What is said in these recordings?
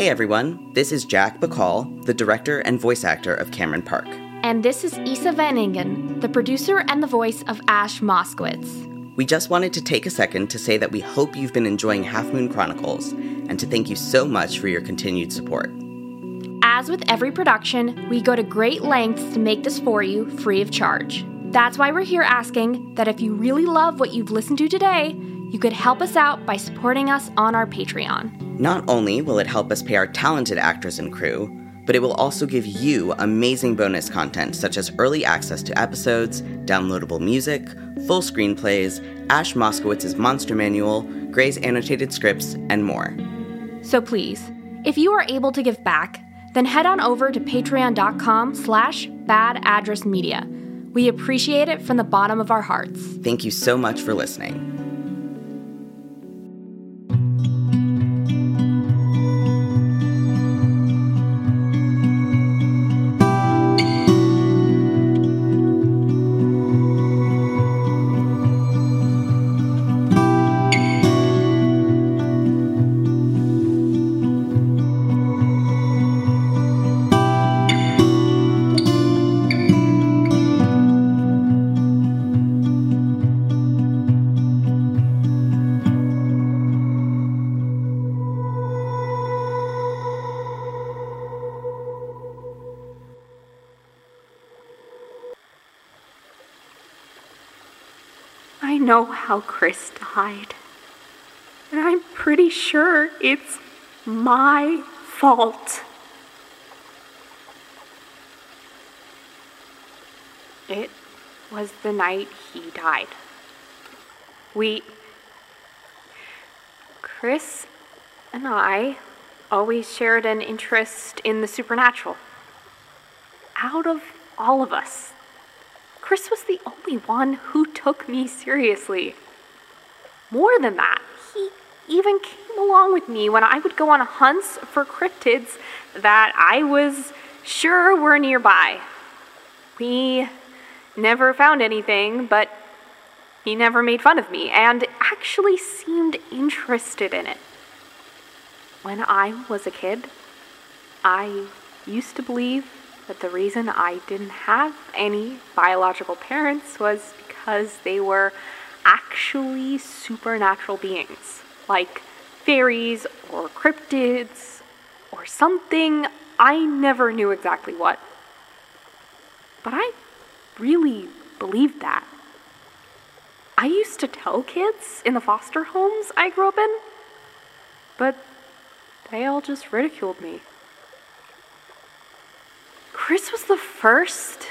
Hey everyone, this is Jack Bacall, the director and voice actor of Cameron Park. And this is Isa Van Ingen, the producer and the voice of Ash Moskowitz. We just wanted to take a second to say that we hope you've been enjoying Half Moon Chronicles and to thank you so much for your continued support. As with every production, we go to great lengths to make this for you free of charge. That's why we're here asking that if you really love what you've listened to today, you could help us out by supporting us on our Patreon. Not only will it help us pay our talented actors and crew, but it will also give you amazing bonus content such as early access to episodes, downloadable music, full screenplays, Ash Moskowitz's Monster Manual, Gray's annotated scripts, and more. So please, if you are able to give back, then head on over to patreon.com slash badaddressmedia. We appreciate it from the bottom of our hearts. Thank you so much for listening. How Chris died. And I'm pretty sure it's my fault. It was the night he died. We. Chris and I always shared an interest in the supernatural. Out of all of us, Chris was the only one who took me seriously. More than that, he even came along with me when I would go on hunts for cryptids that I was sure were nearby. We never found anything, but he never made fun of me and actually seemed interested in it. When I was a kid, I used to believe that the reason I didn't have any biological parents was because they were actually supernatural beings, like fairies or cryptids or something I never knew exactly what. But I really believed that. I used to tell kids in the foster homes I grew up in, but they all just ridiculed me. Chris was the first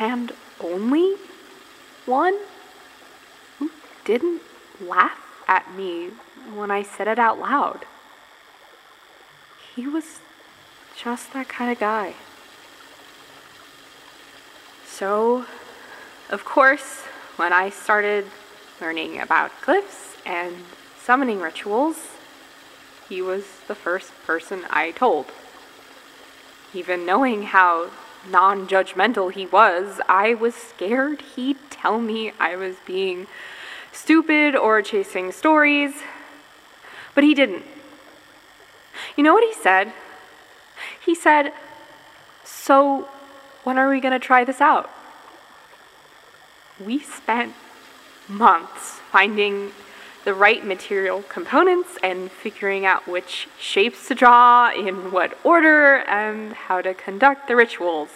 and only one didn't laugh at me when I said it out loud. He was just that kind of guy. So, of course, when I started learning about glyphs and summoning rituals, he was the first person I told. Even knowing how non judgmental he was, I was scared he'd tell me I was being stupid or chasing stories. But he didn't. You know what he said? He said, So, when are we going to try this out? We spent months finding the right material components and figuring out which shapes to draw, in what order, and how to conduct the rituals.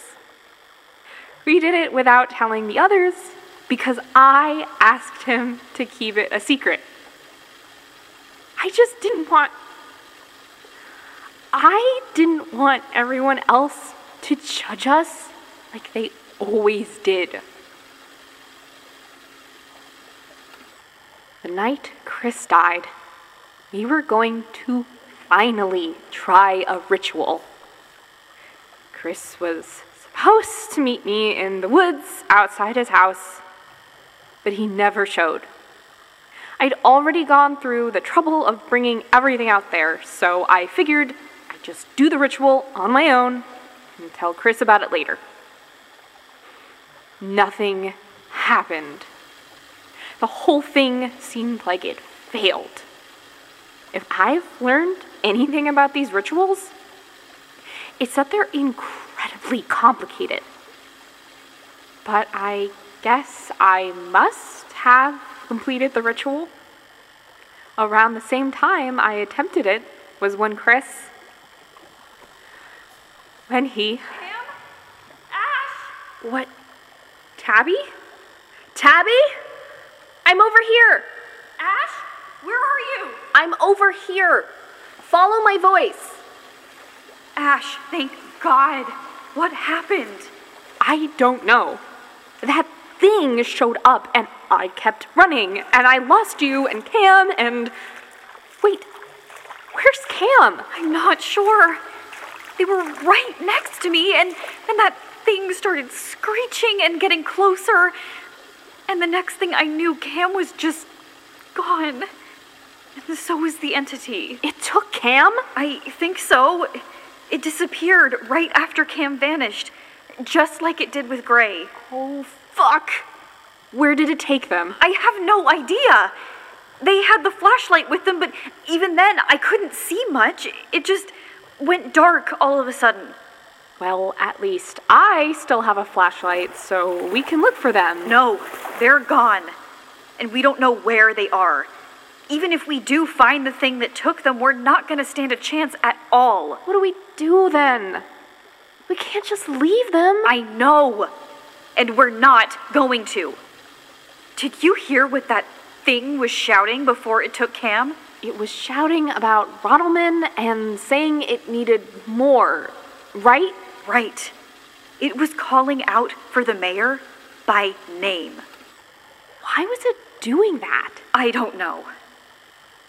We did it without telling the others because I asked him to keep it a secret. I just didn't want. I didn't want everyone else to judge us like they always did. The night Chris died, we were going to finally try a ritual. Chris was supposed to meet me in the woods outside his house, but he never showed. I'd already gone through the trouble of bringing everything out there, so I figured I'd just do the ritual on my own and tell Chris about it later. Nothing happened. The whole thing seemed like it failed. if I've learned anything about these rituals, it's that they're incredibly complicated. But I guess I must have completed the ritual. Around the same time I attempted it was when Chris. When he. Cam? Ash? What? Tabby? Tabby? I'm over here! Ash? Where are you? I'm over here! Follow my voice! Ash, thank God. What happened? I don't know. That thing showed up and I kept running and I lost you and Cam and. Wait, where's Cam? I'm not sure. They were right next to me, and then that thing started screeching and getting closer. And the next thing I knew, Cam was just gone. And so was the entity. It took Cam? I think so. It disappeared right after Cam vanished, just like it did with Gray. Oh, fuck. Where did it take them? I have no idea. They had the flashlight with them, but even then, I couldn't see much. It just went dark all of a sudden. Well, at least I still have a flashlight, so we can look for them. No, they're gone. And we don't know where they are. Even if we do find the thing that took them, we're not going to stand a chance at all. What do we do then? We can't just leave them. I know. And we're not going to. Did you hear what that thing was shouting before it took Cam? It was shouting about Rottleman and saying it needed more, right? Right. It was calling out for the mayor by name. Why was it doing that? I don't know.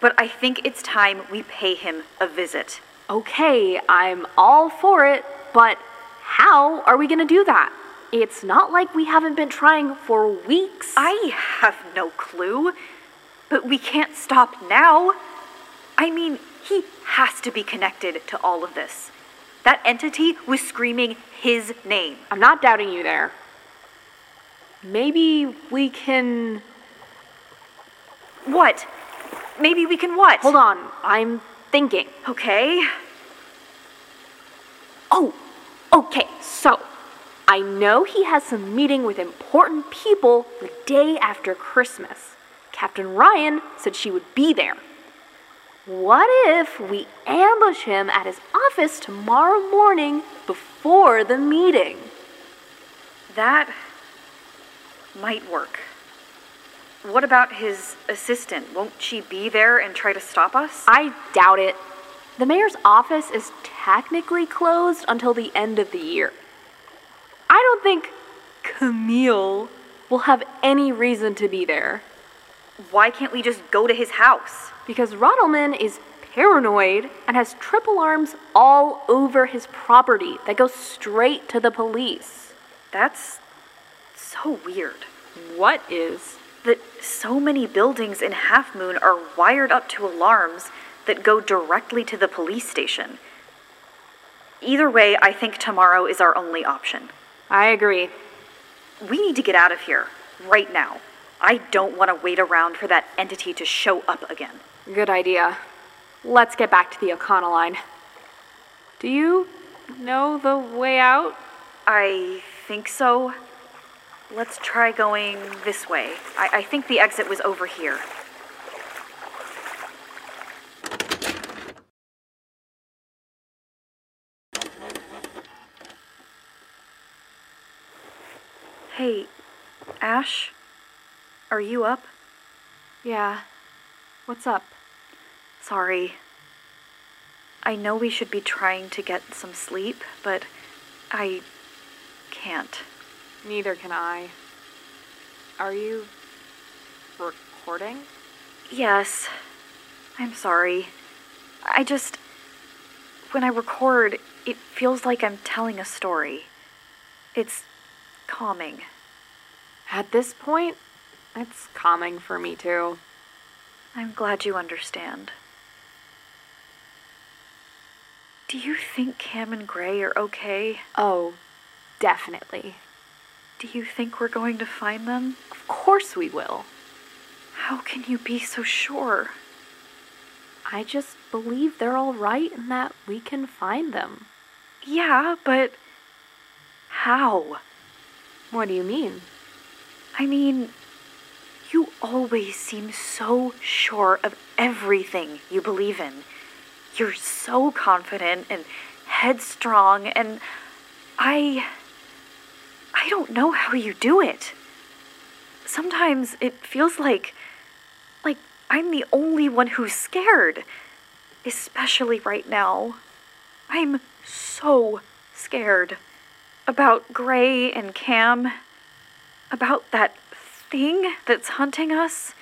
But I think it's time we pay him a visit. Okay, I'm all for it, but how are we gonna do that? It's not like we haven't been trying for weeks. I have no clue. But we can't stop now. I mean, he has to be connected to all of this. That entity was screaming his name. I'm not doubting you there. Maybe we can. What? Maybe we can what? Hold on, I'm thinking. Okay. Oh, okay, so I know he has some meeting with important people the day after Christmas. Captain Ryan said she would be there. What if we ambush him at his office tomorrow morning before the meeting? That might work. What about his assistant? Won't she be there and try to stop us? I doubt it. The mayor's office is technically closed until the end of the year. I don't think Camille will have any reason to be there. Why can't we just go to his house? Because Rottleman is paranoid and has triple arms all over his property that go straight to the police. That's so weird. What is? That so many buildings in Half Moon are wired up to alarms that go directly to the police station. Either way, I think tomorrow is our only option. I agree. We need to get out of here, right now. I don't want to wait around for that entity to show up again. Good idea. Let's get back to the Econoline. Do you know the way out? I think so. Let's try going this way. I, I think the exit was over here. Hey, Ash? Are you up? Yeah. What's up? Sorry. I know we should be trying to get some sleep, but I can't. Neither can I. Are you recording? Yes. I'm sorry. I just. When I record, it feels like I'm telling a story. It's calming. At this point, it's calming for me too. I'm glad you understand. Do you think Cam and Gray are okay? Oh, definitely. Do you think we're going to find them? Of course we will. How can you be so sure? I just believe they're all right and that we can find them. Yeah, but how? What do you mean? I mean, you always seem so sure of everything you believe in. You're so confident and headstrong, and I. I don't know how you do it. Sometimes it feels like. like I'm the only one who's scared. Especially right now. I'm so scared. About Gray and Cam. About that thing that's hunting us.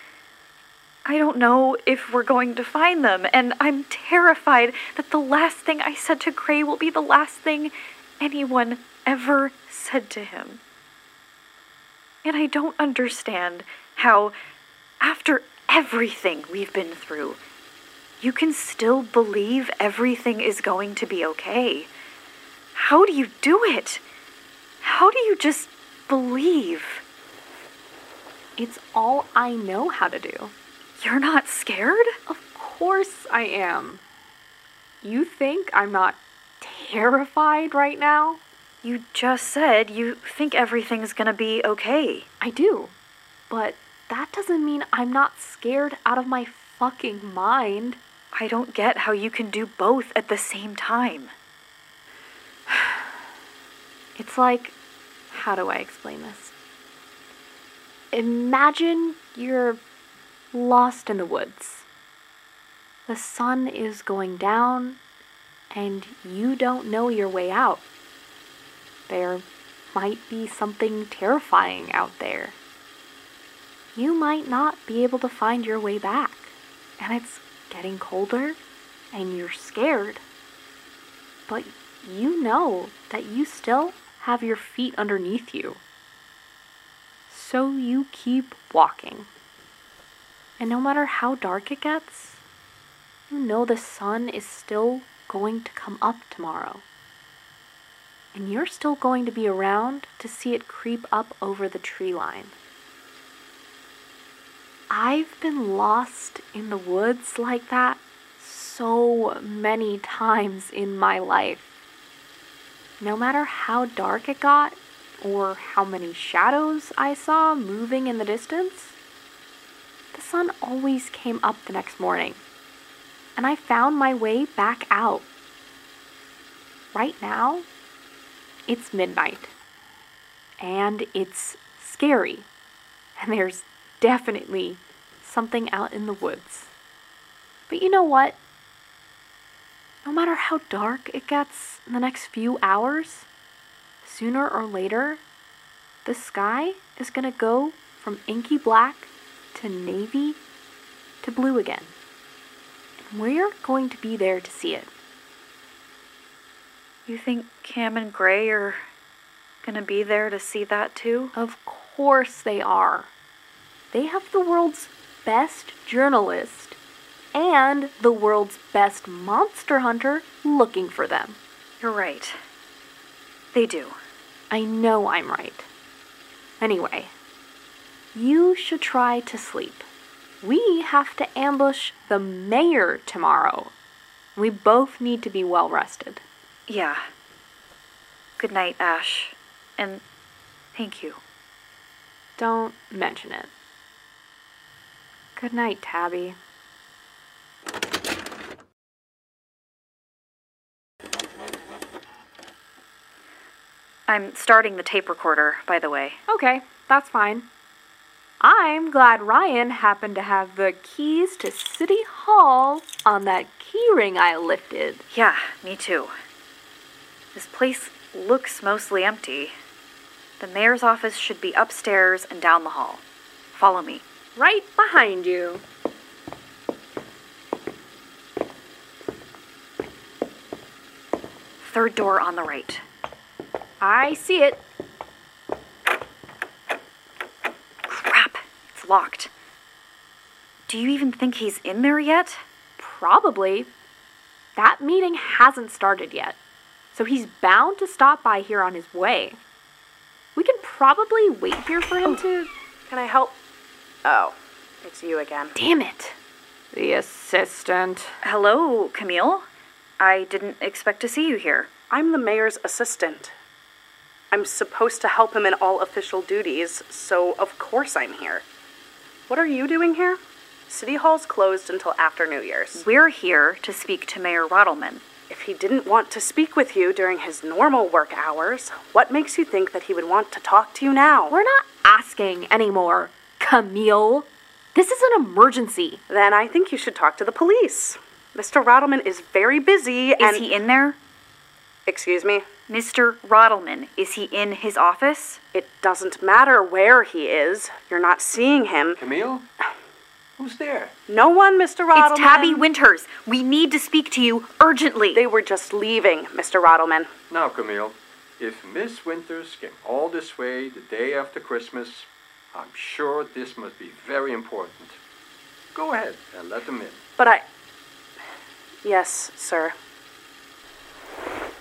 I don't know if we're going to find them, and I'm terrified that the last thing I said to Gray will be the last thing anyone ever said to him. And I don't understand how, after everything we've been through, you can still believe everything is going to be okay. How do you do it? How do you just believe? It's all I know how to do. You're not scared? Of course I am. You think I'm not terrified right now? You just said you think everything's gonna be okay. I do. But that doesn't mean I'm not scared out of my fucking mind. I don't get how you can do both at the same time. It's like, how do I explain this? Imagine you're lost in the woods. The sun is going down, and you don't know your way out. There might be something terrifying out there. You might not be able to find your way back, and it's getting colder, and you're scared. But you know that you still have your feet underneath you. So you keep walking. And no matter how dark it gets, you know the sun is still going to come up tomorrow. And you're still going to be around to see it creep up over the tree line. I've been lost in the woods like that so many times in my life. No matter how dark it got, or how many shadows I saw moving in the distance, the sun always came up the next morning, and I found my way back out. Right now, it's midnight, and it's scary, and there's definitely something out in the woods. But you know what? No matter how dark it gets in the next few hours, sooner or later, the sky is going to go from inky black to navy to blue again. And we're going to be there to see it. You think Cam and Gray are gonna be there to see that too? Of course they are. They have the world's best journalist and the world's best monster hunter looking for them. You're right. They do. I know I'm right. Anyway, you should try to sleep. We have to ambush the mayor tomorrow. We both need to be well rested. Yeah. Good night, Ash. And thank you. Don't mention it. Good night, Tabby. I'm starting the tape recorder, by the way. Okay, that's fine. I'm glad Ryan happened to have the keys to City Hall on that keyring I lifted. Yeah, me too. This place looks mostly empty. The mayor's office should be upstairs and down the hall. Follow me. Right behind you. Third door on the right. I see it. Crap, it's locked. Do you even think he's in there yet? Probably. That meeting hasn't started yet, so he's bound to stop by here on his way. We can probably wait here for him to. Can I help? Oh, it's you again. Damn it! The assistant. Hello, Camille. I didn't expect to see you here. I'm the mayor's assistant. I'm supposed to help him in all official duties, so of course I'm here. What are you doing here? City Hall's closed until after New Year's. We're here to speak to Mayor Rottleman. If he didn't want to speak with you during his normal work hours, what makes you think that he would want to talk to you now? We're not asking anymore, Camille. This is an emergency. Then I think you should talk to the police. Mr. Rottleman is very busy Is he in there? Excuse me? Mr. Rottleman, is he in his office? It doesn't matter where he is. You're not seeing him. Camille? Who's there? No one, Mr. Rottleman. It's Tabby Winters. We need to speak to you urgently. They were just leaving, Mr. Rottleman. Now, Camille, if Miss Winters came all this way the day after Christmas, I'm sure this must be very important. Go ahead and let them in. But I. Yes, sir.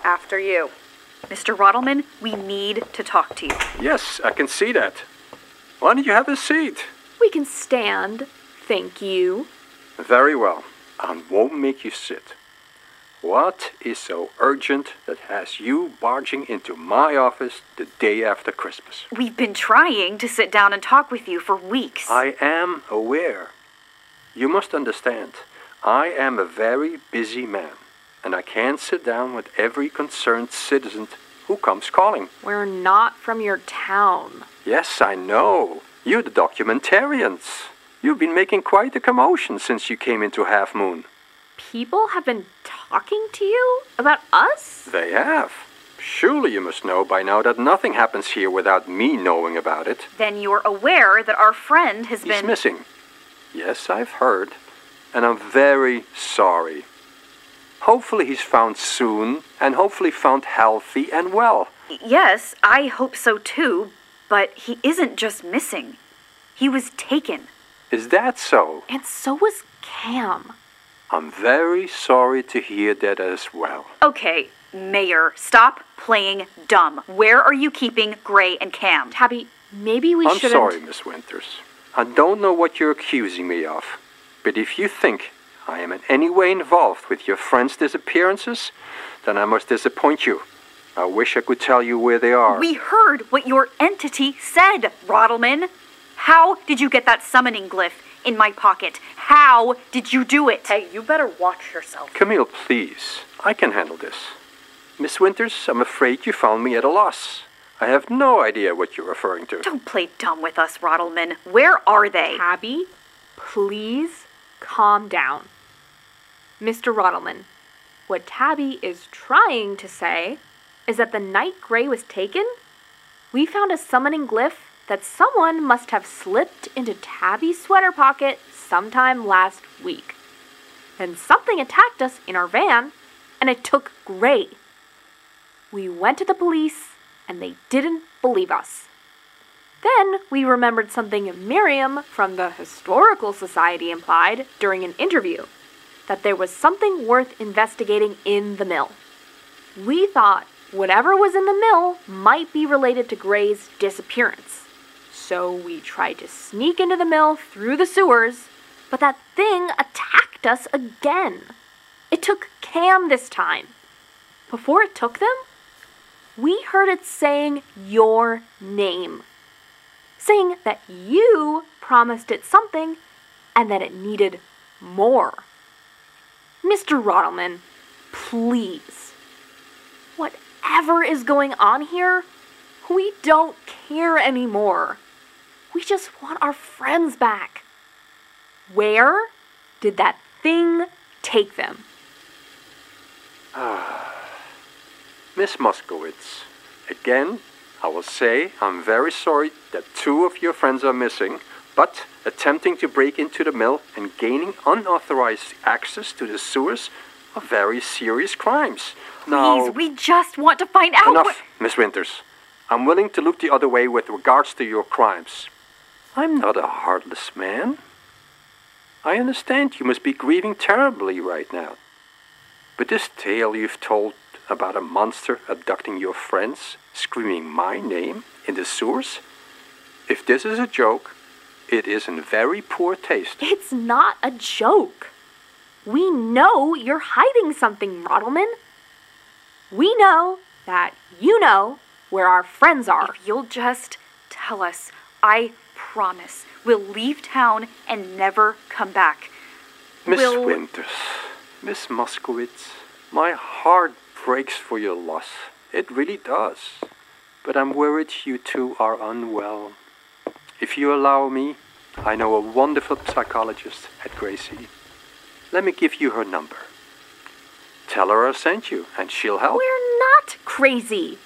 After you. Mr. Rottleman, we need to talk to you. Yes, I can see that. Why don't you have a seat? We can stand. Thank you. Very well. I won't make you sit. What is so urgent that has you barging into my office the day after Christmas? We've been trying to sit down and talk with you for weeks. I am aware. You must understand, I am a very busy man, and I can't sit down with every concerned citizen who comes calling. We're not from your town. Yes, I know. You're the documentarians. You've been making quite a commotion since you came into Half Moon. People have been talking to you about us? They have. Surely you must know by now that nothing happens here without me knowing about it. then you're aware that our friend has He's been. missing. Yes, I've heard. And I'm very sorry. Hopefully he's found soon, and hopefully found healthy and well. Yes, I hope so too, but he isn't just missing. He was taken. Is that so? And so was Cam. I'm very sorry to hear that as well. Okay, Mayor, stop playing dumb. Where are you keeping Gray and Cam? Tabby, maybe we I'm shouldn't. sorry, Miss Winters. I don't know what you're accusing me of, but if you think I am in any way involved with your friends' disappearances, then I must disappoint you. I wish I could tell you where they are. We heard what your entity said, Rottleman. How did you get that summoning glyph in my pocket? How did you do it? Hey, you better watch yourself. Camille, please. I can handle this. Miss Winters, I'm afraid you found me at a loss. I have no idea what you're referring to. Don't play dumb with us, Rottleman. Where are they? Tabby, please calm down. Mr. Rottleman, what Tabby is trying to say is that the night Gray was taken, we found a summoning glyph that someone must have slipped into Tabby's sweater pocket sometime last week. Then something attacked us in our van, and it took Gray. We went to the police, and they didn't believe us. Then we remembered something Miriam from the Historical Society implied during an interview that there was something worth investigating in the mill. We thought whatever was in the mill might be related to Gray's disappearance. So we tried to sneak into the mill through the sewers, but that thing attacked us again. It took Cam this time. Before it took them, we heard it saying your name saying that you promised it something and that it needed more. Mr. Rottleman, please. Whatever is going on here, we don't care anymore. We just want our friends back. Where did that thing take them? Ah, Miss Moskowitz, again, I will say I'm very sorry that two of your friends are missing, but attempting to break into the mill and gaining unauthorized access to the sewers are very serious crimes. Now, Please, we just want to find out enough. Miss Winters. I'm willing to look the other way with regards to your crimes. I'm not a heartless man. I understand you must be grieving terribly right now. But this tale you've told about a monster abducting your friends, screaming my name in the sewers, if this is a joke, It is in very poor taste. It's not a joke. We know you're hiding something, Rottleman. We know that you know where our friends are. If you'll just tell us, I promise we'll leave town and never come back. Miss Will- Winters, Miss Moskowitz, my heart breaks for your loss. It really does. But I'm worried you two are unwell. If you allow me, I know a wonderful psychologist at Gracie. Let me give you her number. Tell her I sent you, and she'll help. We're not crazy.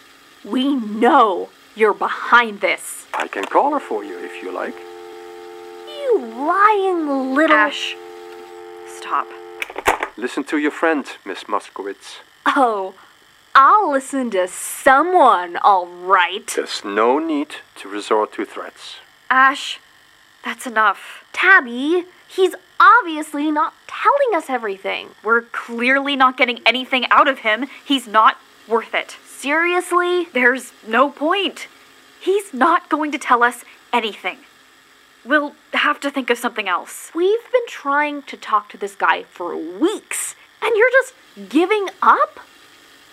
We know you're behind this. I can call her for you if you like. You lying little. Ash, stop. Listen to your friend, Miss Moskowitz. Oh, I'll listen to someone, all right. There's no need to resort to threats. Ash, that's enough. Tabby, he's obviously not telling us everything. We're clearly not getting anything out of him. He's not worth it. Seriously? There's no point. He's not going to tell us anything. We'll have to think of something else. We've been trying to talk to this guy for weeks, and you're just giving up?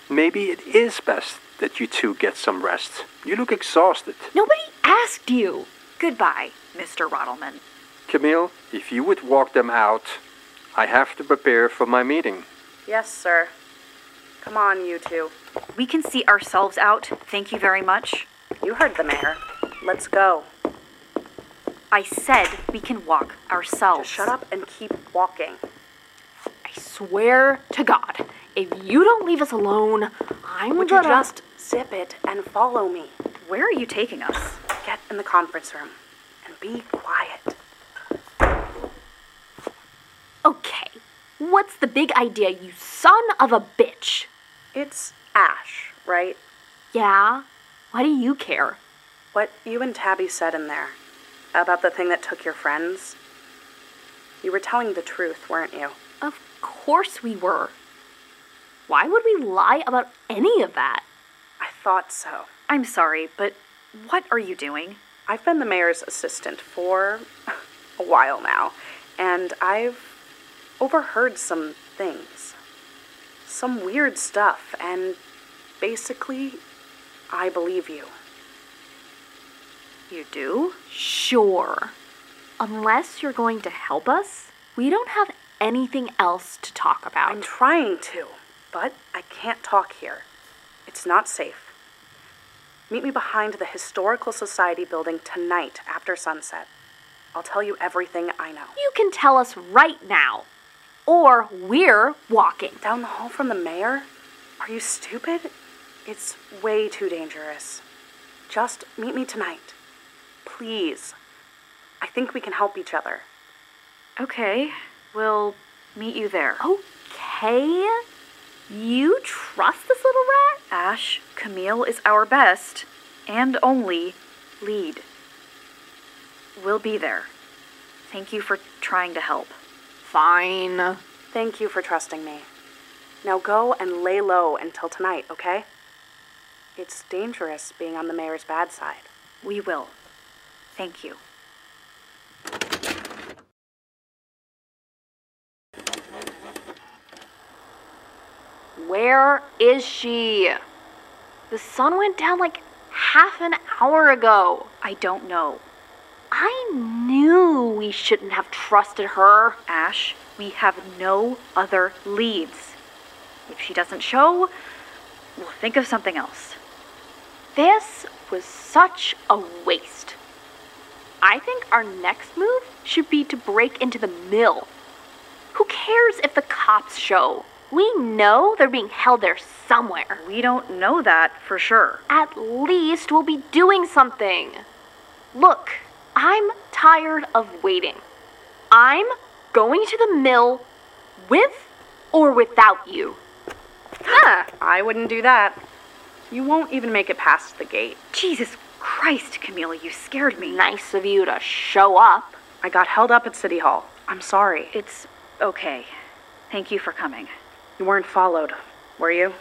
Maybe it is best that you two get some rest. You look exhausted. Nobody asked you. Goodbye, Mr. Rottleman. Camille, if you would walk them out, I have to prepare for my meeting. Yes, sir. Come on, you two. We can see ourselves out. Thank you very much. You heard the mayor. Let's go. I said we can walk ourselves. Just shut up and keep walking. I swear to God, if you don't leave us alone, I'm Would gonna. you just zip it and follow me? Where are you taking us? Get in the conference room and be quiet. Okay, what's the big idea, you son of a bitch? It's Ash, right? Yeah? Why do you care? What you and Tabby said in there about the thing that took your friends. You were telling the truth, weren't you? Of course we were. Why would we lie about any of that? I thought so. I'm sorry, but what are you doing? I've been the mayor's assistant for a while now, and I've overheard some things. Some weird stuff, and basically, I believe you. You do? Sure. Unless you're going to help us, we don't have anything else to talk about. I'm trying to, but I can't talk here. It's not safe. Meet me behind the Historical Society building tonight after sunset. I'll tell you everything I know. you can tell us right now, or we're walking. Down the hall from the mayor? Are you stupid? It's way too dangerous. Just meet me tonight. Please. I think we can help each other. Okay, we'll meet you there. Okay? You trust this little rat? Ash, Camille is our best and only lead. We'll be there. Thank you for trying to help. Fine. Thank you for trusting me. Now go and lay low until tonight, okay? It's dangerous being on the mayor's bad side. We will. Thank you. Where is she? The sun went down like half an hour ago. I don't know. I knew we shouldn't have trusted her. Ash, we have no other leads. If she doesn't show, we'll think of something else. This was such a waste. I think our next move should be to break into the mill. Who cares if the cops show? We know they're being held there somewhere. We don't know that for sure. At least we'll be doing something. Look, I'm tired of waiting. I'm going to the mill with or without you. Ah, I wouldn't do that. You won't even make it past the gate. Jesus Christ, Camille, you scared me. Nice of you to show up. I got held up at City Hall. I'm sorry. It's okay. Thank you for coming. You weren't followed, were you?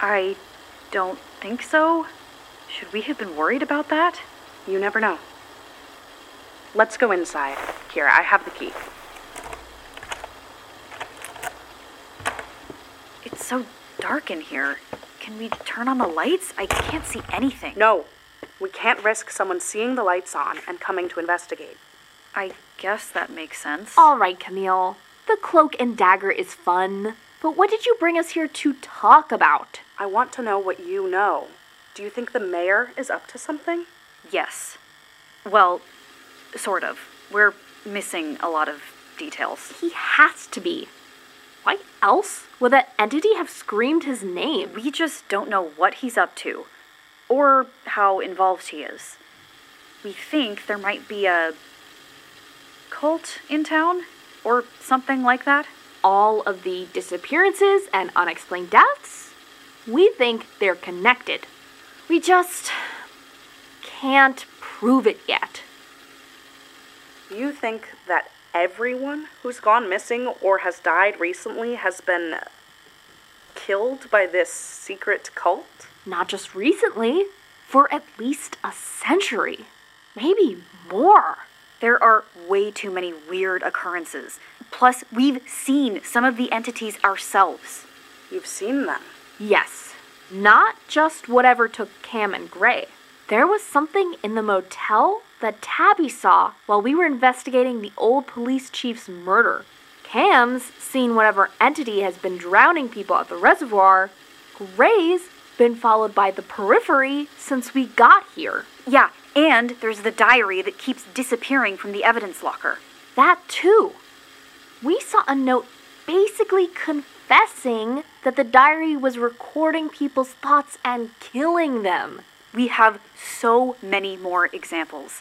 I don't think so. Should we have been worried about that? You never know. Let's go inside. Here, I have the key. It's so dark in here. Can we turn on the lights? I can't see anything. No, we can't risk someone seeing the lights on and coming to investigate. I guess that makes sense. All right, Camille. The cloak and dagger is fun. But what did you bring us here to talk about? I want to know what you know. Do you think the mayor is up to something? Yes. Well, sort of. We're missing a lot of details. He has to be. Why else would that entity have screamed his name? We just don't know what he's up to, or how involved he is. We think there might be a cult in town, or something like that. All of the disappearances and unexplained deaths? We think they're connected. We just can't prove it yet. You think that everyone who's gone missing or has died recently has been killed by this secret cult? Not just recently, for at least a century. Maybe more. There are way too many weird occurrences. Plus, we've seen some of the entities ourselves. You've seen them. Yes, not just whatever took Cam and Gray. There was something in the motel that Tabby saw while we were investigating the old police chief's murder. Cam's seen whatever entity has been drowning people at the reservoir. Gray's been followed by the periphery since we got here. Yeah, and there's the diary that keeps disappearing from the evidence locker. That too. We saw a note basically confessing that the diary was recording people's thoughts and killing them. We have so many more examples.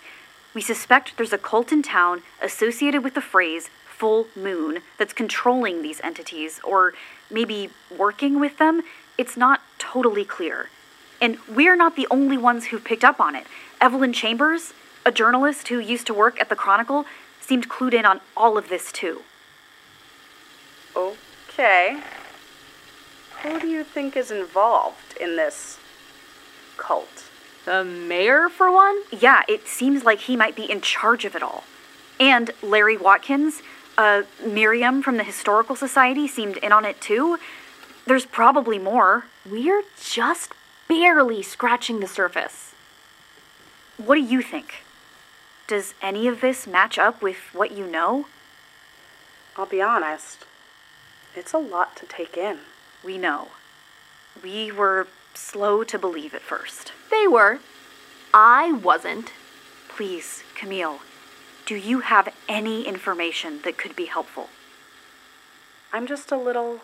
We suspect there's a cult in town associated with the phrase full moon that's controlling these entities, or maybe working with them. It's not totally clear. And we're not the only ones who've picked up on it. Evelyn Chambers, a journalist who used to work at the Chronicle, seemed clued in on all of this too. Okay. Who do you think is involved in this cult? The mayor, for one? Yeah, it seems like he might be in charge of it all. And Larry Watkins, uh, Miriam from the Historical Society seemed in on it too. There's probably more. We're just barely scratching the surface. What do you think? Does any of this match up with what you know? I'll be honest. It's a lot to take in. We know. We were slow to believe at first. They were. I wasn't. Please, Camille, do you have any information that could be helpful? I'm just a little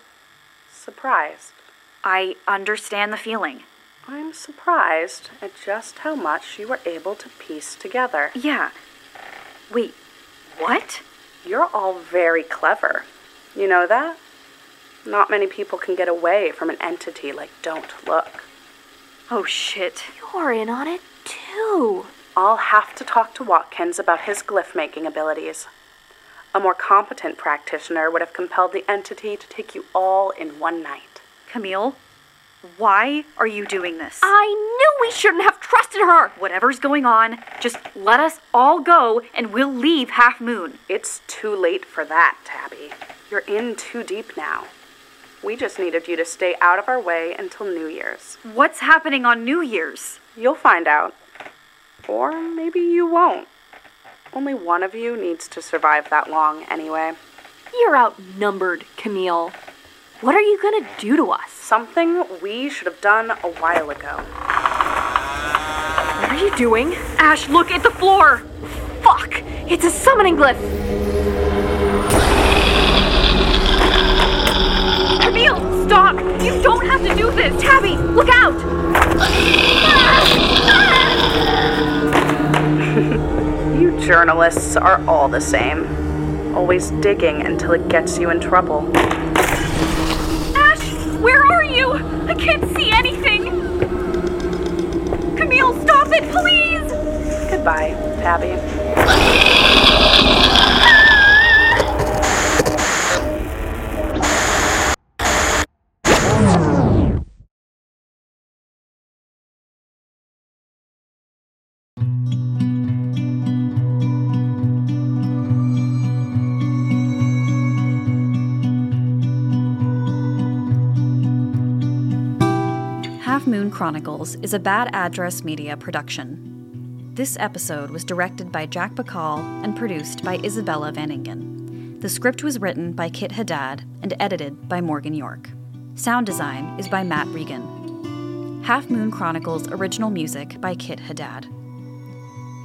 surprised. I understand the feeling. I'm surprised at just how much you were able to piece together. Yeah. Wait, what? You're all very clever. You know that? Not many people can get away from an entity like Don't Look. Oh shit. You're in on it too. I'll have to talk to Watkins about his glyph making abilities. A more competent practitioner would have compelled the entity to take you all in one night. Camille, why are you doing this? I knew we shouldn't have trusted her. Whatever's going on, just let us all go and we'll leave Half Moon. It's too late for that, Tabby. You're in too deep now. We just needed you to stay out of our way until New Year's. What's happening on New Year's? You'll find out. Or maybe you won't. Only one of you needs to survive that long anyway. You're outnumbered, Camille. What are you gonna do to us? Something we should have done a while ago. What are you doing? Ash, look at the floor! Fuck! It's a summoning glyph! Stop! You don't have to do this! Tabby, look out! You journalists are all the same. Always digging until it gets you in trouble. Ash, where are you? I can't see anything! Camille, stop it, please! Goodbye, Tabby. Chronicles is a Bad Address Media production. This episode was directed by Jack Bacall and produced by Isabella Van Ingen. The script was written by Kit Haddad and edited by Morgan York. Sound design is by Matt Regan. Half Moon Chronicles original music by Kit Haddad.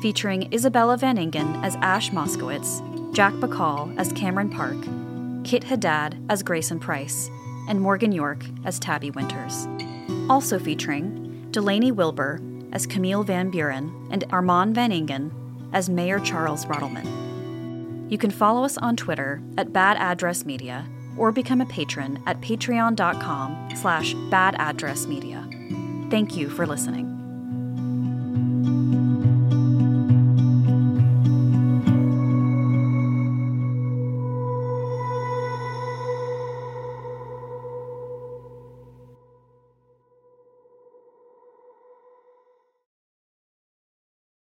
Featuring Isabella Van Ingen as Ash Moskowitz, Jack Bacall as Cameron Park, Kit Haddad as Grayson Price, and Morgan York as Tabby Winters. Also featuring Delaney Wilbur as Camille Van Buren and Armand Van Ingen as Mayor Charles Rottleman. You can follow us on Twitter at Bad Address Media or become a patron at patreon.com slash badaddressmedia. Thank you for listening.